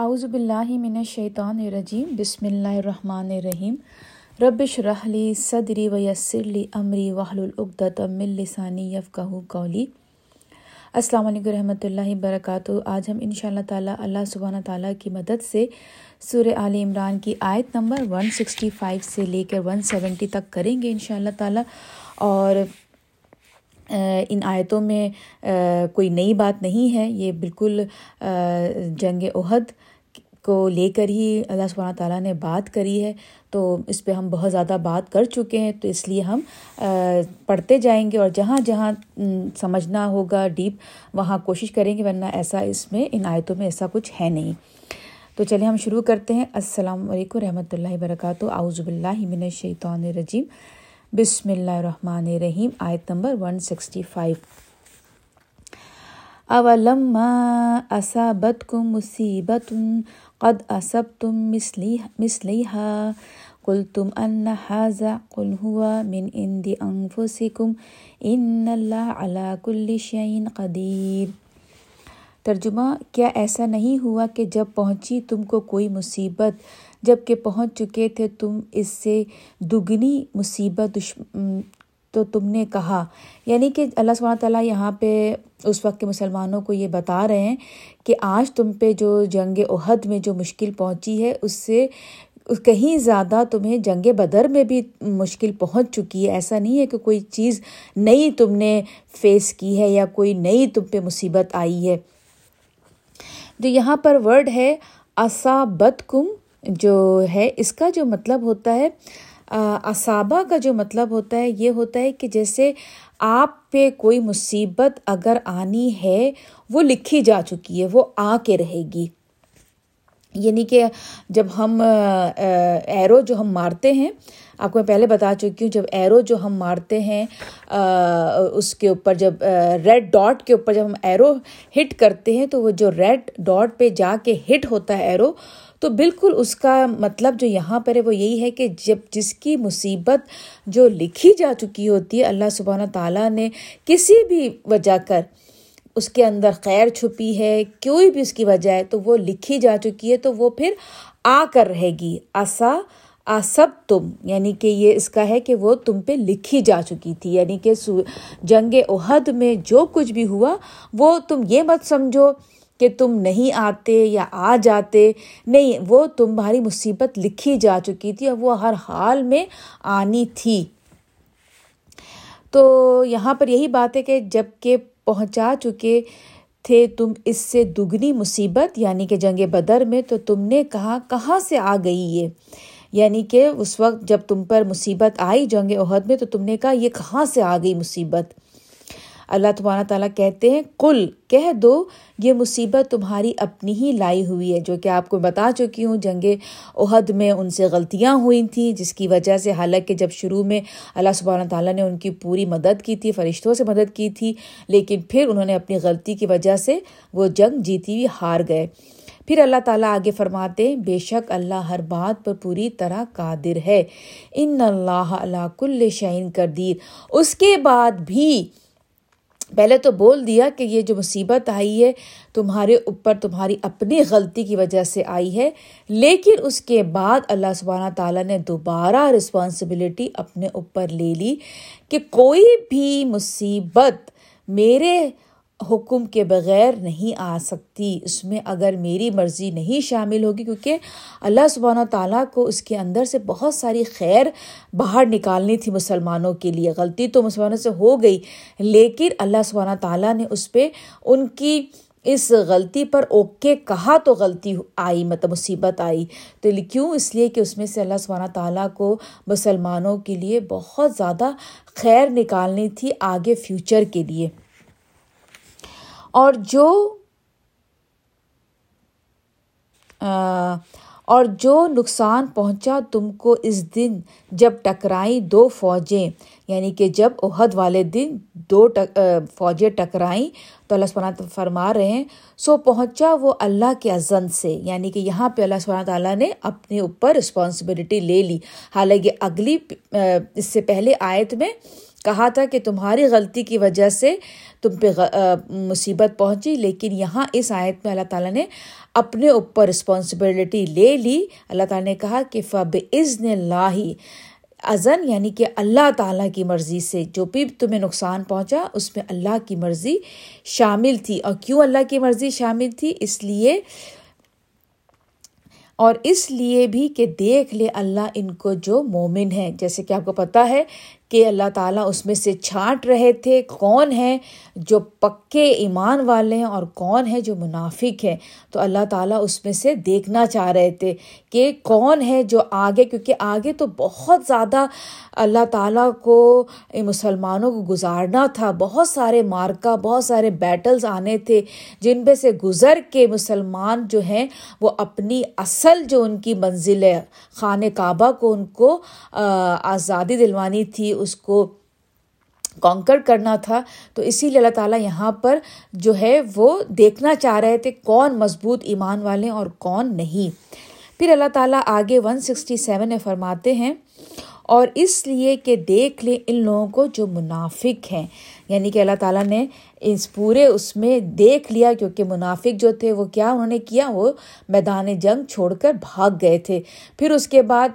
اعوذ باللہ من الشیطان الرجیم، بسم اللہ الرحمن الرحیم۔ ربش رحلی صدری ویسر لی امری وحل العقدۃ من لسانی یفقہوا قولی۔ السلام علیکم رحمۃ اللہ وبرکاتہ۔ آج ہم ان شاء اللہ تعالیٰ اللہ سبحانہ تعالیٰ کی مدد سے سورہ عال عمران کی آیت نمبر 165 سے لے کر 170 تک کریں گے ان شاء اللہ تعالیٰ۔ اور ان آیتوں میں کوئی نئی بات نہیں ہے۔ یہ بالکل جنگ عہد کو لے کر ہی اللہ سبحانہ تعالیٰ نے بات کری ہے، تو اس پہ ہم بہت زیادہ بات کر چکے ہیں، تو اس لیے ہم پڑھتے جائیں گے اور جہاں جہاں سمجھنا ہوگا ڈیپ، وہاں کوشش کریں گے، ورنہ ایسا اس میں، ان آیتوں میں ایسا کچھ ہے نہیں۔ تو چلیے ہم شروع کرتے ہیں۔ السلام علیکم رحمۃ اللہ وبرکاتہ۔ آؤز باللہ من الشیطان الرجیم۔ بسم اللہ الرحمن الرحیم۔ آیت نمبر ون سکسٹی فائیو اولم اسابت مصیبت قد اسب تم مسلیحا کل تم ان حاضا قل ہوا من ان دی انفسکم ان اللہ علا کل شعین قدیر ترجمہ، کیا ایسا نہیں ہوا کہ جب پہنچی تم کو کوئی مصیبت جبکہ پہنچ چکے تھے تم اس سے دگنی مصیبت تو تم نے کہا۔ یعنی کہ اللہ سبحانہ تعالیٰ یہاں پہ اس وقت کے مسلمانوں کو یہ بتا رہے ہیں کہ آج تم پہ جو جنگ عہد میں جو مشکل پہنچی ہے، اس سے کہیں زیادہ تمہیں جنگ بدر میں بھی مشکل پہنچ چکی ہے۔ ایسا نہیں ہے کہ کوئی چیز نئی تم نے فیس کی ہے یا کوئی نئی تم پہ مصیبت آئی ہے۔ جو یہاں پر ورڈ ہے اصابت کم جو ہے، اس کا جو مطلب ہوتا ہے اصابہ کا جو مطلب ہوتا ہے، یہ ہوتا ہے کہ جیسے آپ پہ کوئی مصیبت اگر آنی ہے، وہ لکھی جا چکی ہے، وہ آ کے رہے گی۔ یعنی کہ جب ہم ایرو جو ہم مارتے ہیں، آپ کو میں پہلے بتا چکی ہوں، جب ایرو جو ہم مارتے ہیں اس کے اوپر جب ریڈ ڈاٹ کے اوپر جب ہم ایرو ہٹ کرتے ہیں، تو وہ جو ریڈ ڈاٹ پہ جا کے ہٹ ہوتا ہے ایرو تو بالکل اس کا مطلب جو یہاں پر ہے وہ یہی ہے کہ جب جس کی مصیبت جو لکھی جا چکی ہوتی ہے، اللہ سبحانہ تعالیٰ نے کسی بھی وجہ کر اس کے اندر خیر چھپی ہے، کوئی بھی اس کی وجہ ہے، تو وہ لکھی جا چکی ہے، تو وہ پھر آ کر رہے گی۔ آسا آسب تم یعنی کہ یہ اس کا ہے کہ وہ تم پہ لکھی جا چکی تھی۔ یعنی کہ جنگ عہد میں جو کچھ بھی ہوا، وہ تم یہ مت سمجھو کہ تم نہیں آتے یا آ جاتے، نہیں، وہ تمہاری مصیبت لکھی جا چکی تھی اور وہ ہر حال میں آنی تھی۔ تو یہاں پر یہی بات ہے کہ جبکہ پہنچا چکے تھے تم اس سے دگنی مصیبت یعنی کہ جنگ بدر میں، تو تم نے کہا، کہاں سے آ گئی یہ؟ یعنی کہ اس وقت جب تم پر مصیبت آئی جنگ عہد میں، تو تم نے کہا، یہ کہاں سے آ گئی مصیبت؟ اللہ تمہارا تعالیٰ کہتے ہیں کل کہہ دو، یہ مصیبت تمہاری اپنی ہی لائی ہوئی ہے، جو کہ آپ کو بتا چکی ہوں، جنگ عہد میں ان سے غلطیاں ہوئی تھیں، جس کی وجہ سے حالانکہ جب شروع میں اللہ سبحانہ تعالیٰ نے ان کی پوری مدد کی تھی، فرشتوں سے مدد کی تھی، لیکن پھر انہوں نے اپنی غلطی کی وجہ سے وہ جنگ جیتی ہوئی ہار گئے۔ پھر اللہ تعالیٰ آگے فرماتے بے شک اللہ ہر بات پر پوری طرح قادر ہے۔ ان اللہ اللہ کل شعین کردیر اس کے بعد بھی پہلے تو بول دیا کہ یہ جو مصیبت آئی ہے، تمہارے اوپر تمہاری اپنی غلطی کی وجہ سے آئی ہے، لیکن اس کے بعد اللہ سبحانہ تعالیٰ نے دوبارہ رسپانسبلٹی اپنے اوپر لے لی کہ کوئی بھی مصیبت میرے حکم کے بغیر نہیں آ سکتی، اس میں اگر میری مرضی نہیں شامل ہوگی، کیونکہ اللہ سبحانہ تعالیٰ کو اس کے اندر سے بہت ساری خیر باہر نکالنی تھی مسلمانوں کے لیے۔ غلطی تو مسلمانوں سے ہو گئی، لیکن اللہ سبحانہ تعالیٰ نے اس پہ ان کی اس غلطی پر اوکے کہا تو غلطی آئی مطلب مصیبت آئی۔ تو کیوں؟ اس لیے کہ اس میں سے اللہ سبحانہ تعالیٰ کو مسلمانوں کے لیے بہت زیادہ خیر نکالنی تھی آگے فیوچر کے لیے۔ اور جو اور جو نقصان پہنچا تم کو اس دن جب ٹکرائیں دو فوجیں یعنی کہ جب عہد والے دن دو فوجیں ٹکرائیں، تو اللہ سبحانہ فرما رہے ہیں، سو پہنچا وہ اللہ کے عزن سے یعنی کہ یہاں پہ اللہ سبحانہ تعالیٰ نے اپنے اوپر رسپانسبلٹی لے لی۔ حالانکہ اگلی اس سے پہلے آیت میں کہا تھا کہ تمہاری غلطی کی وجہ سے تم پہ مصیبت پہنچی، لیکن یہاں اس آیت میں اللہ تعالیٰ نے اپنے اوپر رسپانسبلٹی لے لی۔ اللہ تعالیٰ نے کہا کہ فب عزن اللہ ازن یعنی کہ اللہ تعالیٰ کی مرضی سے۔ جو بھی تمہیں نقصان پہنچا، اس میں اللہ کی مرضی شامل تھی۔ اور کیوں اللہ کی مرضی شامل تھی؟ اس لیے، اور اس لیے بھی کہ دیکھ لے اللہ ان کو جو مومن ہے جیسے کہ آپ کو پتہ ہے کہ اللہ تعالیٰ اس میں سے چھانٹ رہے تھے کون ہیں جو پکے ایمان والے ہیں اور کون ہے جو منافق ہیں۔ تو اللہ تعالیٰ اس میں سے دیکھنا چاہ رہے تھے کہ کون ہے جو آگے، کیونکہ آگے تو بہت زیادہ اللہ تعالیٰ کو مسلمانوں کو گزارنا تھا۔ بہت سارے مارکا بہت سارے بیٹلز آنے تھے جن میں سے گزر کے مسلمان جو ہیں وہ اپنی اصل جو ان کی منزل ہے، خانہ کعبہ کو ان کو آزادی دلوانی تھی اس کو کانکر کرنا تھا، تو اسی لیے اللہ تعالیٰ یہاں پر جو ہے وہ دیکھنا چاہ رہے تھے کون مضبوط ایمان والے اور کون نہیں۔ پھر اللہ تعالیٰ آگے ون سکسٹی سیون میں فرماتے ہیں، اور اس لیے کہ دیکھ لیں ان لوگوں کو جو منافق ہیں۔ یعنی کہ اللہ تعالیٰ نے اس پورے اس میں دیکھ لیا، کیونکہ منافق جو تھے وہ کیا انہوں نے کیا؟ وہ میدان جنگ چھوڑ کر بھاگ گئے تھے۔ پھر اس کے بعد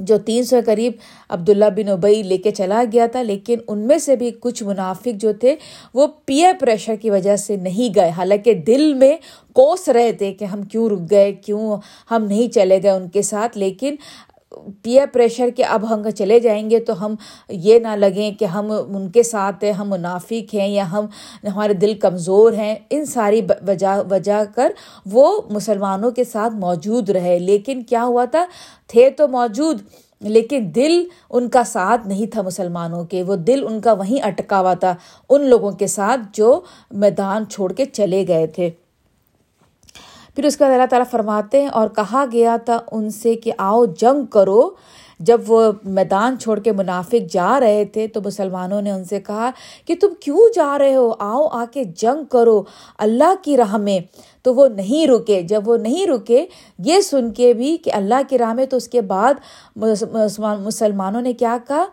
جو تین سو قریب عبداللہ بن ابئی لے کے چلا گیا تھا، لیکن ان میں سے بھی کچھ منافق جو تھے، وہ پیئر پریشر کی وجہ سے نہیں گئے۔ حالانکہ دل میں کوس رہے تھے کہ ہم کیوں رک گئے، کیوں ہم نہیں چلے گئے ان کے ساتھ، لیکن پیئر پریشر کے اب ہم چلے جائیں گے تو ہم یہ نہ لگیں کہ ہم ان کے ساتھ ہیں، ہم منافق ہیں یا ہم ہمارے دل کمزور ہیں۔ ان ساری وجہ وجہ کر وہ مسلمانوں کے ساتھ موجود رہے۔ لیکن کیا ہوا تھا؟ تھے تو موجود، لیکن دل ان کا ساتھ نہیں تھا مسلمانوں کے۔ وہ دل ان کا وہیں اٹکا ہوا تھا، ان لوگوں کے ساتھ جو میدان چھوڑ کے چلے گئے تھے۔ پھر اس کے بعد اللہ تعالیٰ فرماتے ہیں، اور کہا گیا تھا ان سے کہ آؤ جنگ کرو۔ جب وہ میدان چھوڑ کے منافق جا رہے تھے تو مسلمانوں نے ان سے کہا کہ تم کیوں جا رہے ہو؟ آؤ آ کے جنگ کرو اللہ کی راہ میں۔ تو وہ نہیں رکے۔ جب وہ نہیں رکے، یہ سن کے بھی کہ اللہ کی راہ میں تو اس کے بعد مسلمانوں نے کیا کہا؟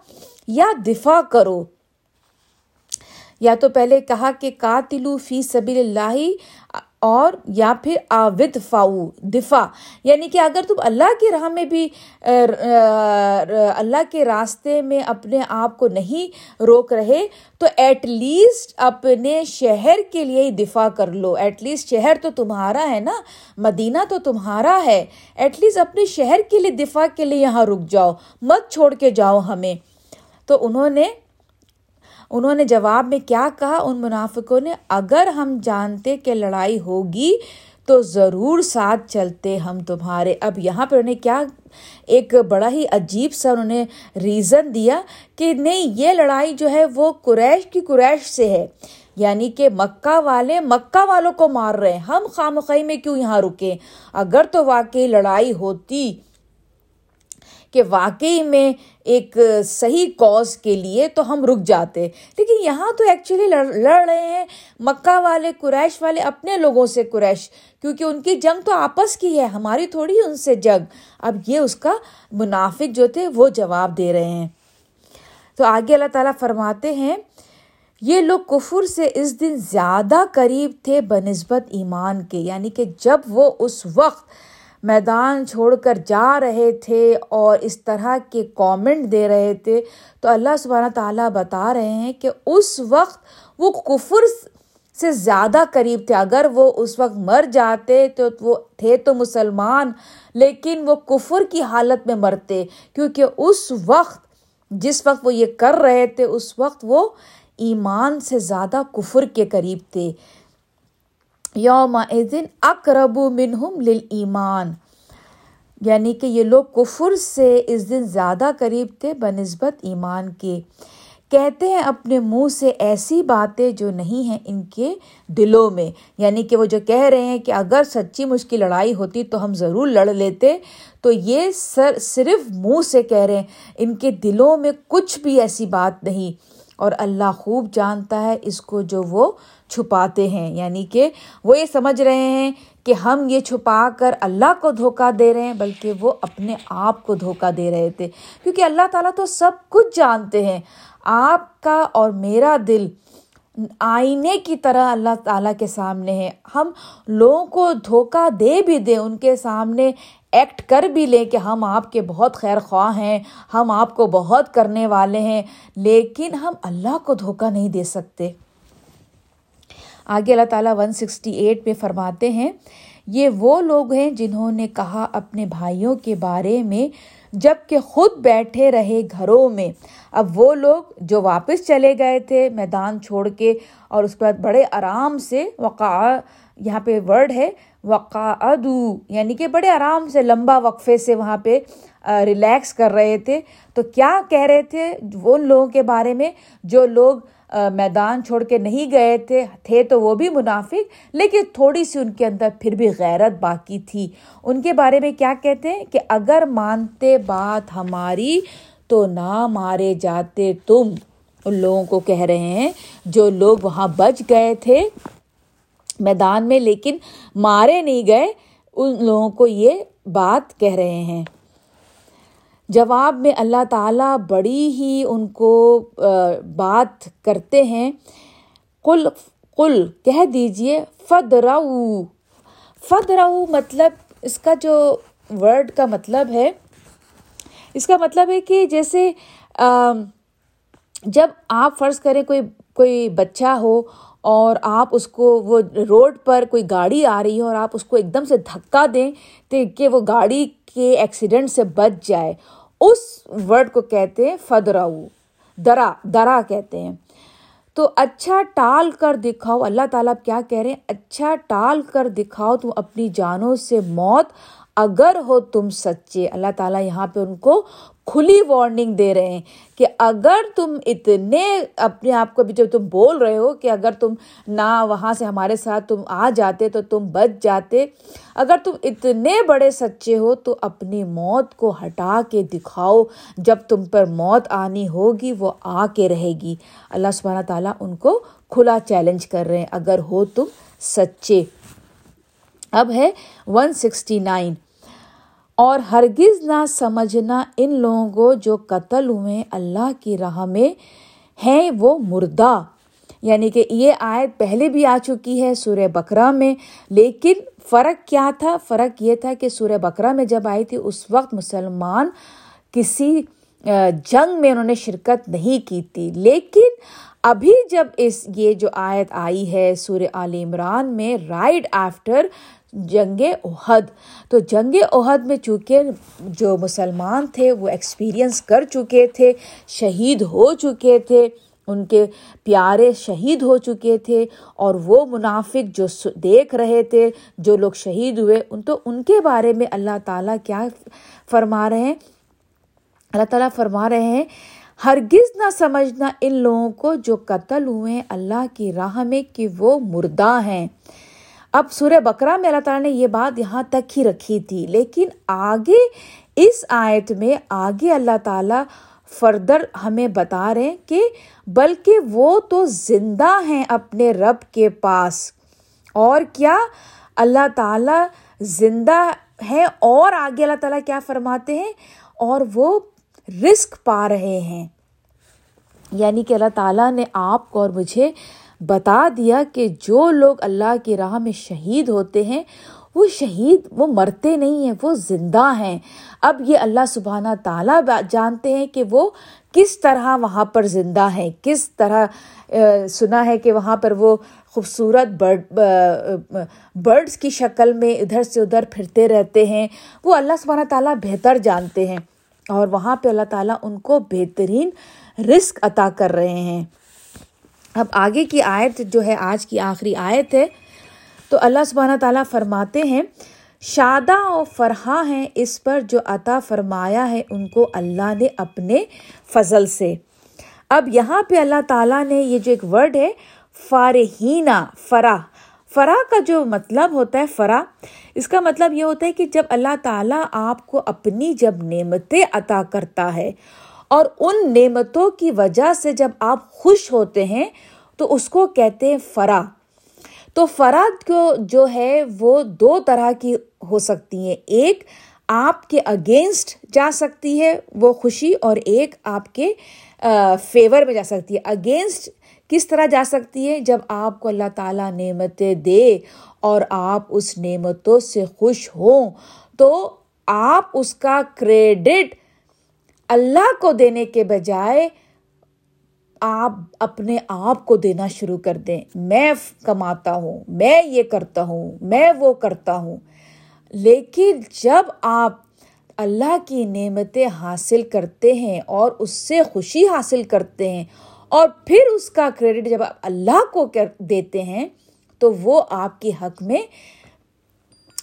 یا دفاع کرو۔ یا تو پہلے کہا کہ قاتلو فی سبیل اللہ اور یا پھر آود فاؤ، دفاع۔ یعنی کہ اگر تم اللہ کی راہ میں بھی اللہ کے راستے میں اپنے آپ کو نہیں روک رہے، تو ایٹ لیسٹ اپنے شہر کے لیے ہی دفاع کر لو۔ ایٹ لیسٹ شہر تو تمہارا ہے نا، مدینہ تو تمہارا ہے۔ ایٹ لیسٹ اپنے شہر کے لیے، دفاع کے لیے یہاں رک جاؤ۔ مت چھوڑ کے جاؤ ہمیں۔ تو انہوں نے انہوں نے جواب میں کیا کہا؟ ان منافقوں نے اگر ہم جانتے کہ لڑائی ہوگی تو ضرور ساتھ چلتے ہم تمہارے۔ اب یہاں پہ انہیں کیا ایک بڑا ہی عجیب سا انہوں نے ریزن دیا کہ نہیں، یہ لڑائی جو ہے وہ قریش کی قریش سے ہے۔ یعنی کہ مکہ والے مکہ والوں کو مار رہے ہیں۔ ہم خامخی میں کیوں یہاں رکیں اگر تو واقعی لڑائی ہوتی کہ واقعی میں ایک صحیح کوز کے لیے تو ہم رک جاتے۔ لیکن یہاں تو ایکچولی لڑ رہے ہیں۔ مکہ والے، قریش والے اپنے لوگوں سے قریش، کیونکہ ان کی جنگ تو آپس کی ہے، ہماری تھوڑی ان سے جنگ۔ اب یہ اس کا منافق جو تھے وہ جواب دے رہے ہیں۔ تو آگے اللہ تعالیٰ فرماتے ہیں، یہ لوگ کفر سے اس دن زیادہ قریب تھے بنسبت ایمان کے یعنی کہ جب وہ اس وقت میدان چھوڑ کر جا رہے تھے اور اس طرح کے کامنٹ دے رہے تھے، تو اللہ سبحانہ تعالیٰ بتا رہے ہیں کہ اس وقت وہ کفر سے زیادہ قریب تھے۔ اگر وہ اس وقت مر جاتے تو وہ تھے تو مسلمان، لیکن وہ کفر کی حالت میں مرتے۔ کیونکہ اس وقت، جس وقت وہ یہ کر رہے تھے، اس وقت وہ ایمان سے زیادہ کفر کے قریب تھے۔ یوم دن اقرب منہم لل ایمان یعنی کہ یہ لوگ کفر سے اس دن زیادہ قریب تھے بہ نسبت ایمان کے۔ کہتے ہیں اپنے منہ سے ایسی باتیں جو نہیں ہیں ان کے دلوں میں۔ یعنی کہ وہ جو کہہ رہے ہیں کہ اگر سچی مجھ کی لڑائی ہوتی تو ہم ضرور لڑ لیتے۔ تو یہ سر صرف منہ سے کہہ رہے ہیں۔ ان کے دلوں میں کچھ بھی ایسی بات نہیں۔ اور اللہ خوب جانتا ہے اس کو جو وہ چھپاتے ہیں یعنی کہ وہ یہ سمجھ رہے ہیں کہ ہم یہ چھپا کر اللہ کو دھوکہ دے رہے ہیں، بلکہ وہ اپنے آپ کو دھوکہ دے رہے تھے۔ کیونکہ اللہ تعالیٰ تو سب کچھ جانتے ہیں۔ آپ کا اور میرا دل آئینے کی طرح اللہ تعالیٰ کے سامنے ہے۔ ہم لوگوں کو دھوکہ دے بھی دیں، ان کے سامنے ایکٹ کر بھی لیں کہ ہم آپ کے بہت خیر خواہ ہیں، ہم آپ کو بہت کرنے والے ہیں، لیکن ہم اللہ کو دھوکہ نہیں دے سکتے۔ آگے اللہ تعالیٰ ون سکسٹی ایٹ میں فرماتے ہیں، یہ وہ لوگ ہیں جنہوں نے کہا اپنے بھائیوں کے بارے میں جبکہ خود بیٹھے رہے گھروں میں۔ اب وہ لوگ جو واپس چلے گئے تھے میدان چھوڑ کے، اور اس کے بعد بڑے آرام سے وقع، یہاں پہ ورڈ ہے، وقعدو یعنی کہ بڑے آرام سے لمبا وقفے سے وہاں پہ ریلیکس کر رہے تھے۔ تو کیا کہہ رہے تھے وہ لوگوں کے بارے میں؟ جو لوگ میدان چھوڑ کے نہیں گئے تھے تھے تو وہ بھی منافق، لیکن تھوڑی سی ان کے اندر پھر بھی غیرت باقی تھی۔ ان کے بارے میں کیا کہتے ہیں؟ کہ اگر مانتے بات ہماری تو نہ مارے جاتے تم۔ ان لوگوں کو کہہ رہے ہیں، جو لوگ وہاں بچ گئے تھے میدان میں لیکن مارے نہیں گئے، ان لوگوں کو یہ بات کہہ رہے ہیں۔ جواب میں اللہ تعالیٰ بڑی ہی ان کو بات کرتے ہیں۔ کل کل کہہ دیجیے فد رو فد رو مطلب اس کا جو ورڈ کا مطلب ہے، اس کا مطلب ہے کہ جیسے جب آپ فرض کریں کوئی کوئی بچہ ہو اور آپ اس کو وہ روڈ پر کوئی گاڑی آ رہی ہے اور آپ اس کو ایک دم سے دھکا دیں کہ وہ گاڑی کے ایکسیڈنٹ سے بچ جائے۔ اس ورڈ کو کہتے ہیں فدراؤ درا درا کہتے ہیں۔ تو اچھا ٹال کر دکھاؤ، اللہ تعالیٰ کیا کہہ رہے ہیں؟ اچھا ٹال کر دکھاؤ، تم اپنی جانوں سے موت اگر ہو تم سچے، اللہ تعالیٰ یہاں پہ ان کو کھلی وارننگ دے رہے ہیں کہ اگر تم اتنے اپنے آپ کو بھی جب تم بول رہے ہو کہ اگر تم نہ وہاں سے ہمارے ساتھ تم آ جاتے تو تم بچ جاتے، اگر تم اتنے بڑے سچے ہو تو اپنی موت کو ہٹا کے دکھاؤ، جب تم پر موت آنی ہوگی وہ آ کے رہے گی۔ اللہ سبحانہ تعالیٰ ان کو کھلا چیلنج کر رہے ہیں، اگر ہو تم سچے۔ اب ہے ون سکسٹی نائن اور ہرگز نہ سمجھنا ان لوگوں کو جو قتل ہوئے اللہ کی راہ میں ہیں، وہ مردہ۔ یعنی کہ یہ آیت پہلے بھی آ چکی ہے سورہ بکرا میں، لیکن فرق کیا تھا؟ فرق یہ تھا کہ سورہ بکرا میں جب آئی تھی، اس وقت مسلمان کسی جنگ میں انہوں نے شرکت نہیں کی تھی۔ لیکن ابھی جب اس، یہ جو آیت آئی ہے سورہ عال عمران میں رائڈ آفٹر جنگ عہد تو جنگ عہد میں چونکہ جو مسلمان تھے، وہ ایکسپیرئنس کر چکے تھے، شہید ہو چکے تھے، ان کے پیارے شہید ہو چکے تھے، اور وہ منافق جو دیکھ رہے تھے، جو لوگ شہید ہوئے، ان تو ان کے بارے میں اللہ تعالیٰ کیا فرما رہے ہیں؟ اللہ تعالیٰ فرما رہے ہیں، ہرگز نہ سمجھنا ان لوگوں کو جو قتل ہوئے ہیں اللہ کی راہ میں کہ وہ مردہ ہیں۔ اب سورہ بکرا میں اللہ تعالیٰ نے یہ بات یہاں تک ہی رکھی تھی، لیکن آگے اس آیت میں آگے اللہ تعالیٰ فردر ہمیں بتا رہے ہیں کہ بلکہ وہ تو زندہ ہیں اپنے رب کے پاس۔ اور کیا اللہ تعالیٰ زندہ ہے اور آگے اللہ تعالیٰ کیا فرماتے ہیں؟ اور وہ رسک پا رہے ہیں۔ یعنی کہ اللہ تعالیٰ نے آپ کو اور مجھے بتا دیا کہ جو لوگ اللہ کی راہ میں شہید ہوتے ہیں، وہ شہید، وہ مرتے نہیں ہیں، وہ زندہ ہیں۔ اب یہ اللہ سبحانہ تعالیٰ جانتے ہیں کہ وہ کس طرح وہاں پر زندہ ہیں۔ کس طرح سنا ہے کہ وہاں پر وہ خوبصورت برڈ برڈس کی شکل میں ادھر سے ادھر پھرتے رہتے ہیں۔ وہ اللہ سبحانہ تعالیٰ بہتر جانتے ہیں اور وہاں پہ اللہ تعالیٰ ان کو بہترین رزق عطا کر رہے ہیں۔ اب آگے کی آیت جو ہے، آج کی آخری آیت ہے۔ تو اللہ سبحانہ تعالیٰ فرماتے ہیں شادہ و فرحا ہیں اس پر جو عطا فرمایا ہے ان کو اللہ نے اپنے فضل سے۔ اب یہاں پہ اللہ تعالیٰ نے یہ جو ایک ورڈ ہے، فارحینہ فرا فرا کا جو مطلب ہوتا ہے فرا اس کا مطلب یہ ہوتا ہے کہ جب اللہ تعالیٰ آپ کو اپنی جب نعمتیں عطا کرتا ہے اور ان نعمتوں کی وجہ سے جب آپ خوش ہوتے ہیں، تو اس کو کہتے ہیں فرا۔ تو فرد کو جو ہے، وہ دو طرح کی ہو سکتی ہیں۔ ایک آپ کے اگینسٹ جا سکتی ہے، وہ خوشی، اور ایک آپ کے فیور میں جا سکتی ہے۔ اگینسٹ کس طرح جا سکتی ہے؟ جب آپ کو اللہ تعالیٰ نعمتیں دے اور آپ اس نعمتوں سے خوش ہوں، تو آپ اس کا کریڈٹ اللہ کو دینے کے بجائے آپ اپنے آپ کو دینا شروع کر دیں۔ میں کماتا ہوں، میں یہ کرتا ہوں، میں وہ کرتا ہوں۔ لیکن جب آپ اللہ کی نعمتیں حاصل کرتے ہیں اور اس سے خوشی حاصل کرتے ہیں اور پھر اس کا کریڈٹ جب آپ اللہ کو دیتے ہیں تو وہ آپ کے حق میں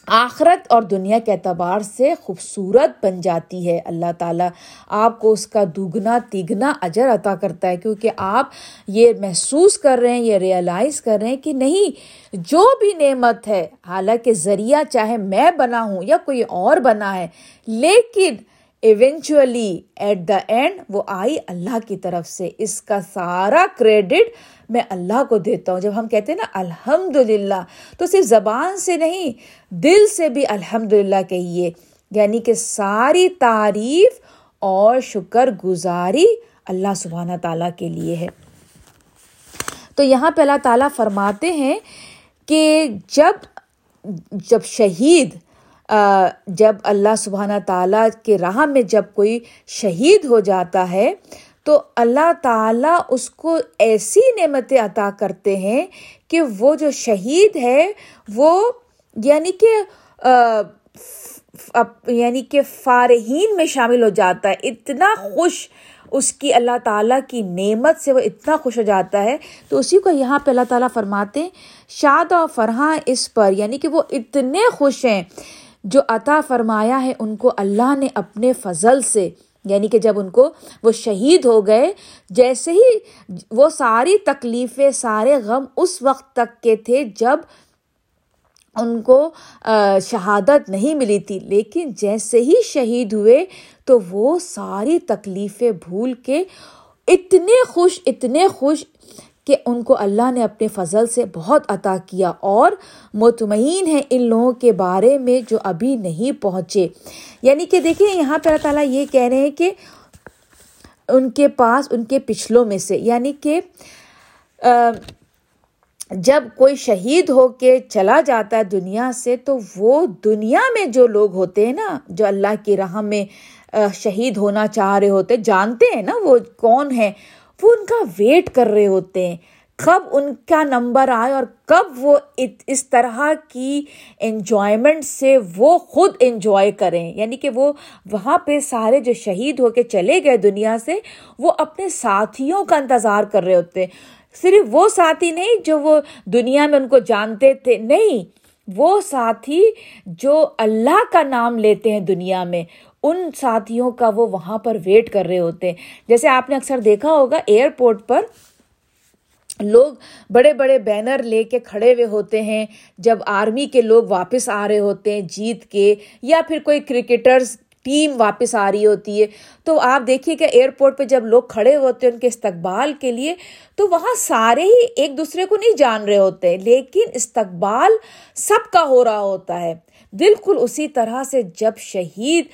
آخرت اور دنیا کے اعتبار سے خوبصورت بن جاتی ہے۔ اللہ تعالیٰ آپ کو اس کا دگنا تیگنا اجر عطا کرتا ہے، کیونکہ آپ یہ محسوس کر رہے ہیں، یہ ریئلائز کر رہے ہیں کہ نہیں، جو بھی نعمت ہے، حالانکہ ذریعہ چاہے میں بنا ہوں یا کوئی اور بنا ہے، لیکن ایونچولی ایٹ دا اینڈ وہ آئی اللہ کی طرف سے۔ اس کا سارا کریڈٹ میں اللہ کو دیتا ہوں۔ جب ہم کہتے ہیں نا الحمد للہ تو صرف زبان سے نہیں، دل سے بھی الحمد للہ کہیے۔ یعنی کہ ساری تعریف اور شکر گزاری اللہ سبحانہ تعالیٰ کے لیے ہے۔ تو یہاں پہ اللہ تعالیٰ فرماتے ہیں کہ جب جب شہید جب اللہ سبحانہ تعالیٰ کے راہ میں جب کوئی شہید ہو جاتا ہے تو اللہ تعالیٰ اس کو ایسی نعمتیں عطا کرتے ہیں کہ وہ جو شہید ہے، وہ یعنی کہ یعنی کہ فارحین میں شامل ہو جاتا ہے۔ اتنا خوش اس کی اللہ تعالیٰ کی نعمت سے وہ اتنا خوش ہو جاتا ہے۔ تو اسی کو یہاں پہ اللہ تعالیٰ فرماتے ہیں، شاد و فرحاں اس پر یعنی کہ وہ اتنے خوش ہیں۔ جو عطا فرمایا ہے، ان کو اللہ نے اپنے فضل سے۔ یعنی کہ جب ان کو وہ شہید ہو گئے، جیسے ہی وہ ساری تکلیفیں، سارے غم اس وقت تک کے تھے جب ان کو شہادت نہیں ملی تھی۔ لیکن جیسے ہی شہید ہوئے تو وہ ساری تکلیفیں بھول کے اتنے خوش اتنے خوش کہ ان کو اللہ نے اپنے فضل سے بہت عطا کیا اور مطمئن ہے ان لوگوں کے بارے میں جو ابھی نہیں پہنچے۔ یعنی کہ دیکھیں، یہاں پہ اللہ تعالیٰ یہ کہہ رہے ہیں کہ ان کے پاس، ان کے پچھلوں میں سے یعنی کہ جب کوئی شہید ہو کے چلا جاتا ہے دنیا سے، تو وہ دنیا میں جو لوگ ہوتے ہیں نا، جو اللہ کی راہ میں شہید ہونا چاہ رہے ہوتے، جانتے ہیں نا وہ کون ہیں۔ وہ ان کا ویٹ کر رہے ہوتے ہیں؟ کب ان کا نمبر آئے اور کب وہ اس طرح کی انجوائمنٹ سے وہ خود انجوائے کریں؟ یعنی کہ وہ وہاں پہ سارے جو شہید ہو کے چلے گئے دنیا سے، وہ اپنے ساتھیوں کا انتظار کر رہے ہوتے ہیں۔ صرف وہ ساتھی نہیں جو وہ دنیا میں ان کو جانتے تھے، نہیں، وہ ساتھی جو اللہ کا نام لیتے ہیں دنیا میں۔ ان ساتھیوں کا وہ وہاں پر ویٹ کر رہے ہوتے ہیں۔ جیسے آپ نے اکثر دیکھا ہوگا ایئرپورٹ پر لوگ بڑے بڑے بینر لے کے کھڑے ہوئے ہوتے ہیں۔ جب آرمی کے لوگ واپس آ رہے ہوتے ہیں جیت کے یا پھر کوئی کرکٹرز ٹیم واپس آ رہی ہوتی ہے۔ تو آپ دیکھیے کہ ایئرپورٹ پہ جب لوگ کھڑے ہوتے ہیں ان کے استقبال کے لیے، تو وہاں سارے ہی ایک دوسرے کو نہیں جان رہے ہوتے لیکن استقبال سب کا ہو رہا ہوتا ہے۔ بالکل اسی طرح سے جب شہید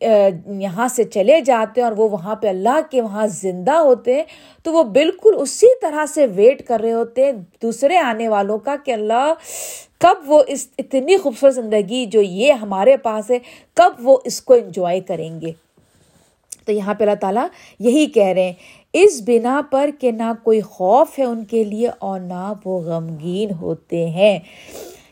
یہاں سے چلے جاتے ہیں اور وہ وہاں پہ اللہ کے وہاں زندہ ہوتے ہیں، تو وہ بالکل اسی طرح سے ویٹ کر رہے ہوتے ہیں دوسرے آنے والوں کا کہ اللہ، کب وہ اس اتنی خوبصورت زندگی جو یہ ہمارے پاس ہے، کب وہ اس کو انجوائے کریں گے۔ تو یہاں پہ اللہ تعالیٰ یہی کہہ رہے ہیں، اس بنا پر کہ نہ کوئی خوف ہے ان کے لیے اور نہ وہ غمگین ہوتے ہیں۔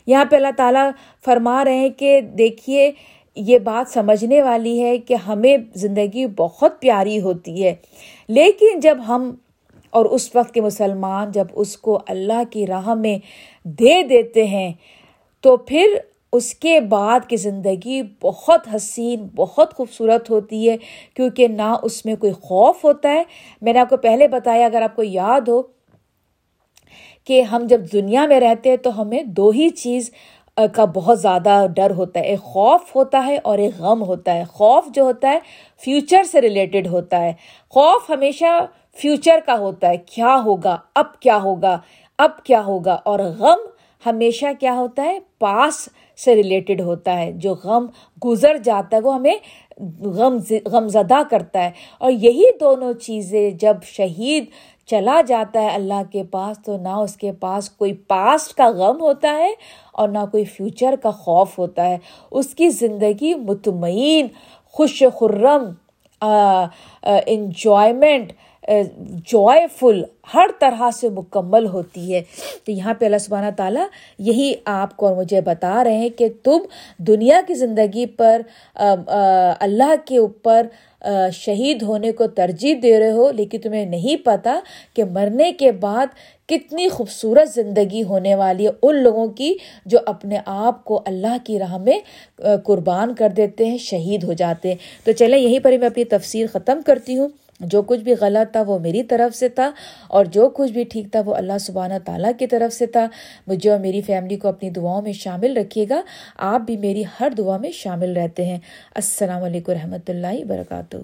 یہاں پہ اللہ تعالیٰ فرما رہے ہیں کہ دیکھیے یہ بات سمجھنے والی ہے کہ ہمیں زندگی بہت پیاری ہوتی ہے۔ لیکن جب ہم اور اس وقت کے مسلمان جب اس کو اللہ کی راہ میں دے دیتے ہیں، تو پھر اس کے بعد کی زندگی بہت حسین، بہت خوبصورت ہوتی ہے، کیونکہ نہ اس میں کوئی خوف ہوتا ہے۔ میں نے آپ کو پہلے بتایا، اگر آپ کو یاد ہو کہ ہم جب دنیا میں رہتے ہیں تو ہمیں دو ہی چیز کا بہت زیادہ ڈر ہوتا ہے، ایک خوف ہوتا ہے اور ایک غم ہوتا ہے۔ خوف جو ہوتا ہے فیوچر سے ریلیٹڈ ہوتا ہے۔ خوف ہمیشہ فیوچر کا ہوتا ہے۔ کیا ہوگا؟ اب کیا ہوگا؟ اب کیا ہوگا؟ اور غم ہمیشہ کیا ہوتا ہے؟ پاس سے ریلیٹڈ ہوتا ہے۔ جو غم گزر جاتا ہے، وہ ہمیں غم غم زدہ کرتا ہے۔ اور یہی دونوں چیزیں جب شہید چلا جاتا ہے اللہ کے پاس، تو نہ اس کے پاس کوئی پاسٹ کا غم ہوتا ہے اور نہ کوئی فیوچر کا خوف ہوتا ہے۔ اس کی زندگی مطمئن، خوش خرم انجوائمنٹ جوائے فل ہر طرح سے مکمل ہوتی ہے۔ تو یہاں پہ اللہ سبحانہ تعالیٰ یہی آپ کو اور مجھے بتا رہے ہیں کہ تم دنیا کی زندگی پر اللہ کے اوپر شہید ہونے کو ترجیح دے رہے ہو، لیکن تمہیں نہیں پتہ کہ مرنے کے بعد کتنی خوبصورت زندگی ہونے والی ہے۔ ان لوگوں کی جو اپنے آپ کو اللہ کی راہ میں قربان کر دیتے ہیں، شہید ہو جاتے ہیں۔ تو چلیں، یہیں پر ہی میں اپنی تفسیر ختم کرتی ہوں۔ جو کچھ بھی غلط تھا وہ میری طرف سے تھا اور جو کچھ بھی ٹھیک تھا وہ اللہ سبحانہ تعالیٰ کی طرف سے تھا۔ مجھے اور میری فیملی کو اپنی دعاؤں میں شامل رکھیے گا۔ آپ بھی میری ہر دعا میں شامل رہتے ہیں۔ السلام علیکم رحمۃ اللہ وبرکاتہ۔